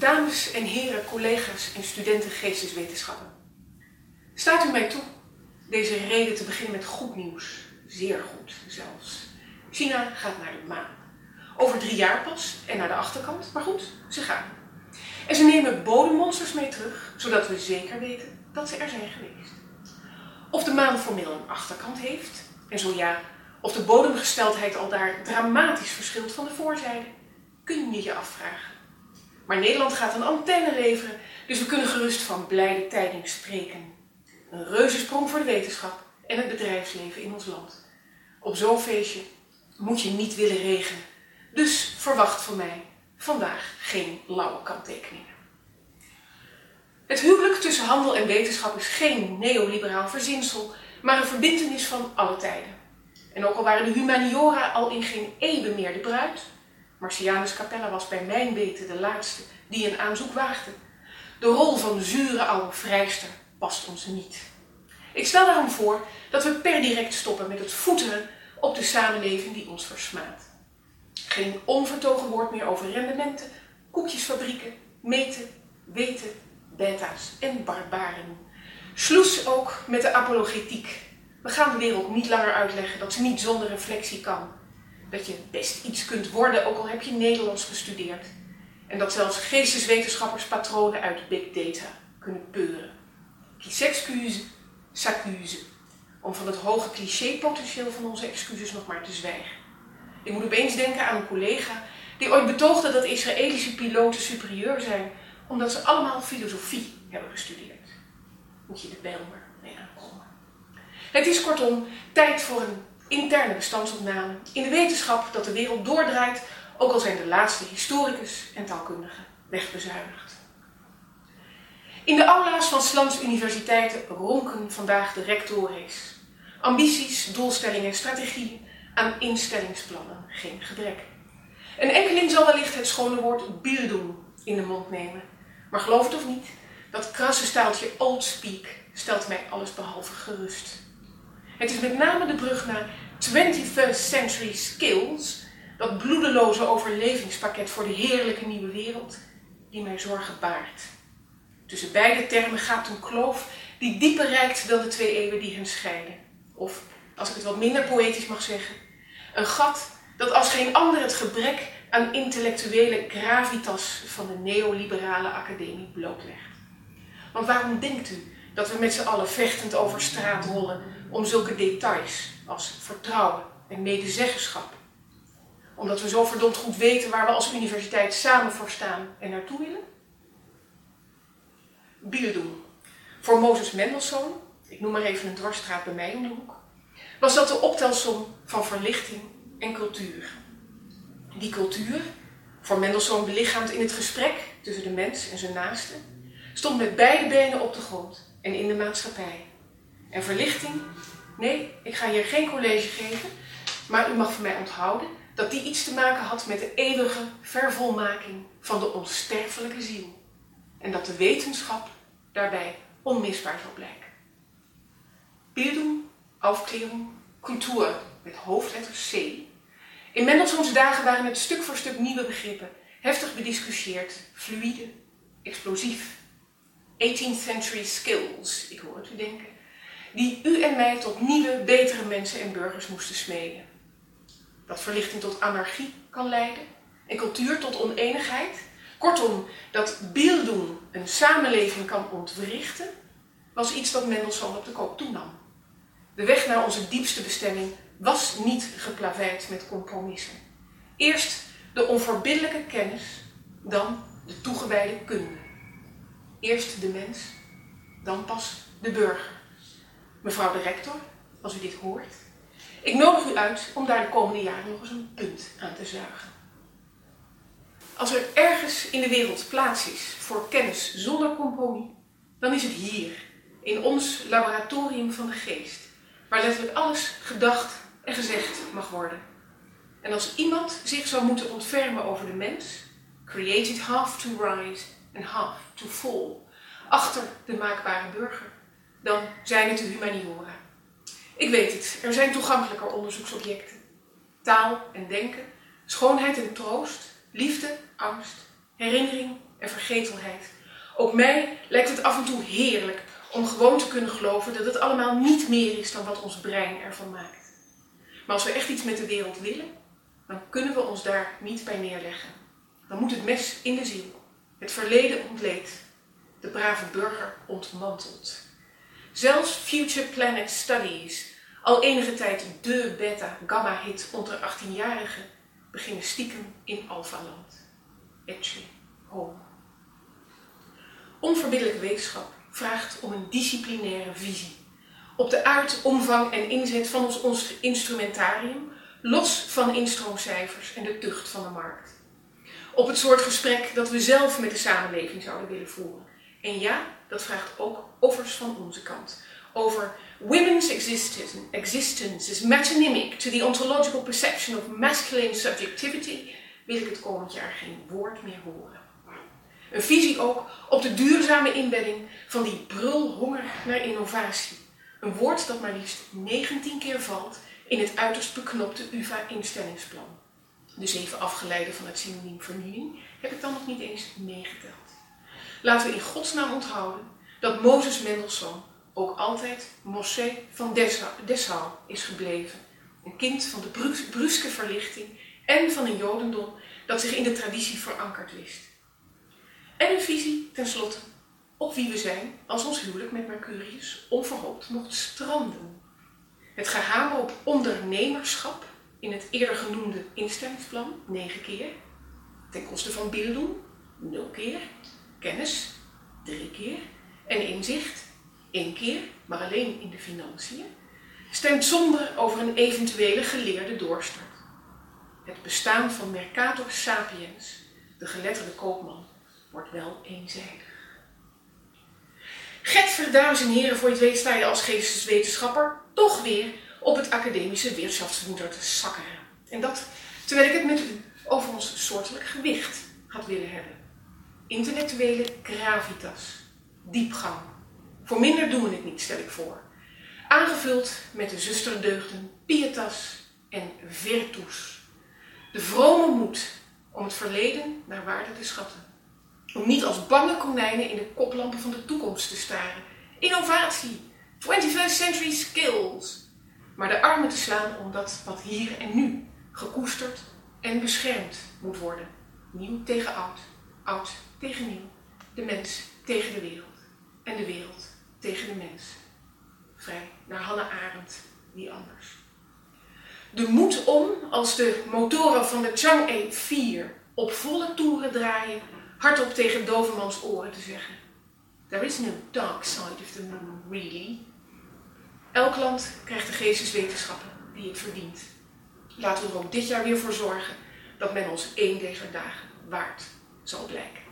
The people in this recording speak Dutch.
Dames en heren, collega's en studenten geesteswetenschappen. Staat u mij toe deze reden te beginnen met goed nieuws. Zeer goed zelfs. China gaat naar de maan. Over drie jaar pas en naar de achterkant, maar goed, ze gaan. En ze nemen bodemmonsters mee terug, zodat we zeker weten dat ze er zijn geweest. Of de maan formeel een achterkant heeft, en zo ja, of de bodemgesteldheid al daar dramatisch verschilt van de voorzijde, kun je je afvragen. Maar Nederland gaat een antenne leveren, dus we kunnen gerust van blijde tijding spreken. Een reuzensprong voor de wetenschap en het bedrijfsleven in ons land. Op zo'n feestje moet je niet willen regenen. Dus verwacht van mij vandaag geen lauwe kanttekeningen. Het huwelijk tussen handel en wetenschap is geen neoliberaal verzinsel, maar een verbintenis van alle tijden. En ook al waren de humaniora al in geen eeuwen meer de bruid, Marcianus Capella was bij mijn weten de laatste die een aanzoek waagde. De rol van zure oude vrijster past ons niet. Ik stel daarom voor dat we per direct stoppen met het voeteren op de samenleving die ons versmaadt. Geen onvertogen woord meer over rendementen, koekjesfabrieken, meten, weten, beta's en barbaren. Sloes ook met de apologetiek. We gaan de wereld niet langer uitleggen dat ze niet zonder reflectie kan. Dat je best iets kunt worden, ook al heb je Nederlands gestudeerd. En dat zelfs geesteswetenschappers patronen uit big data kunnen peuren. Qui s'excuse, s'accuse. Om van het hoge clichépotentieel van onze excuses nog maar te zwijgen. Ik moet opeens denken aan een collega die ooit betoogde dat Israëlische piloten superieur zijn omdat ze allemaal filosofie hebben gestudeerd. Moet je de bijl maar mee aankomen. Het is kortom tijd voor een interne bestandsopname in de wetenschap dat de wereld doordraait, ook al zijn de laatste historicus en taalkundigen wegbezuinigd. In de aula's van Slans universiteiten ronken vandaag de rectores. Ambities, doelstellingen en strategieën, aan instellingsplannen geen gebrek. Een enkeling zal wellicht het schone woord bildung in de mond nemen. Maar geloof het of niet, dat krasse staaltje old speak stelt mij alles behalve gerust. Het is met name de brug naar 21st Century Skills, dat bloedeloze overlevingspakket voor de heerlijke nieuwe wereld, die mij zorgen baart. Tussen beide termen gaat een kloof die dieper reikt dan de twee eeuwen die hen scheiden. Of, als ik het wat minder poëtisch mag zeggen, een gat dat als geen ander het gebrek aan intellectuele gravitas van de neoliberale academie blootlegt. Want waarom denkt u dat we met z'n allen vechtend over straat rollen om zulke details als vertrouwen en medezeggenschap? Omdat we zo verdomd goed weten waar we als universiteit samen voor staan en naartoe willen? Bildung. Voor Mozes Mendelssohn, ik noem maar even een dwarsstraat bij mij om de hoek, was dat de optelsom van verlichting en cultuur. Die cultuur, voor Mendelssohn belichaamd in het gesprek tussen de mens en zijn naaste, stond met beide benen op de grond en in de maatschappij. En verlichting? Nee, ik ga hier geen college geven, maar u mag van mij onthouden dat die iets te maken had met de eeuwige vervolmaking van de onsterfelijke ziel. En dat de wetenschap daarbij onmisbaar zal blijken. Bildung, Aufklärung, Kultur met hoofdletter C. In Mendelssohns dagen waren het stuk voor stuk nieuwe begrippen, heftig bediscussieerd, fluïde, explosief. 18th century skills, ik hoor het u denken, die u en mij tot nieuwe, betere mensen en burgers moesten smeden. Dat verlichting tot anarchie kan leiden en cultuur tot oneenigheid. Kortom, dat Bildung een samenleving kan ontwrichten, was iets dat Mendelssohn op de koop toenam. De weg naar onze diepste bestemming was niet geplaveid met compromissen. Eerst de onverbiddelijke kennis, dan de toegewijde kunde. Eerst de mens, dan pas de burger. Mevrouw de rector, als u dit hoort, ik nodig u uit om daar de komende jaren nog eens een punt aan te zuigen. Als er ergens in de wereld plaats is voor kennis zonder compromis, dan is het hier, in ons laboratorium van de geest, waar letterlijk alles gedacht en gezegd mag worden. En als iemand zich zou moeten ontfermen over de mens, created half to rise and half to fall, achter de maakbare burger, dan zijn het de humaniora. Ik weet het, er zijn toegankelijker onderzoeksobjecten. Taal en denken, schoonheid en troost, liefde, angst, herinnering, en vergetelheid. Ook mij lijkt het af en toe heerlijk om gewoon te kunnen geloven dat het allemaal niet meer is dan wat ons brein ervan maakt. Maar als we echt iets met de wereld willen, dan kunnen we ons daar niet bij neerleggen. Dan moet het mes in de ziel, het verleden ontleed, de brave burger ontmanteld. Zelfs Future Planet Studies, al enige tijd de beta-gamma-hit onder 18-jarigen, beginnen stiekem in Alphaland. Etche home. Onverbiddelijke wetenschap vraagt om een disciplinaire visie. Op de aard, omvang en inzet van ons instrumentarium, los van instroomcijfers en de tucht van de markt. Op het soort gesprek dat we zelf met de samenleving zouden willen voeren. En ja, dat vraagt ook offers van onze kant. Over women's existence, existence is metonymic to the ontological perception of masculine subjectivity wil ik het komend jaar geen woord meer horen. Een visie ook op de duurzame inbedding van die brulhonger naar innovatie. Een woord dat maar liefst 19 keer valt in het uiterst beknopte UvA-instellingsplan. De zeven afgeleiden van het synoniem vernieuwing heb ik dan nog niet eens meegeteld. Laten we in godsnaam onthouden dat Mozes Mendelssohn ook altijd Mossé van Dessau is gebleven. Een kind van de bruske verlichting en van een jodendom dat zich in de traditie verankerd wist. En een visie, tenslotte, op wie we zijn als ons huwelijk met Mercurius onverhoopt mocht stranden. Het gehamer op ondernemerschap in het eerder genoemde instellingsplan, negen keer. Ten koste van Bildung, nul keer. Kennis, drie keer. En inzicht, één keer, maar alleen in de financiën. Stemt somber over een eventuele geleerde doorstart. Het bestaan van Mercator Sapiens, de geletterde koopman, wordt wel eenzijdig. Get dames en heren, voor je het weet sta je als geesteswetenschapper toch weer op het academische weerschaftsmoeder te sakkeren. En dat terwijl ik het met u over ons soortelijk gewicht had willen hebben. Intellectuele gravitas, diepgang. Voor minder doen we het niet, stel ik voor. Aangevuld met de zusterdeugden pietas en virtus. De vrome moed om het verleden naar waarde te schatten. Om niet als bange konijnen in de koplampen van de toekomst te staren. Innovatie, 21st century skills. Maar de armen te slaan om dat wat hier en nu gekoesterd en beschermd moet worden. Nieuw tegen oud, oud tegen nieuw. De mens tegen de wereld. En de wereld tegen de mens. Vrij naar Hannah Arendt, wie anders. De moed om, als de motoren van de Chang'e 4 op volle toeren draaien, hardop tegen Dovermans oren te zeggen. There is no dark side of the moon, really. Elk land krijgt de geesteswetenschappen die het verdient. Laten we er ook dit jaar weer voor zorgen dat men ons één deze dagen waard zal blijken.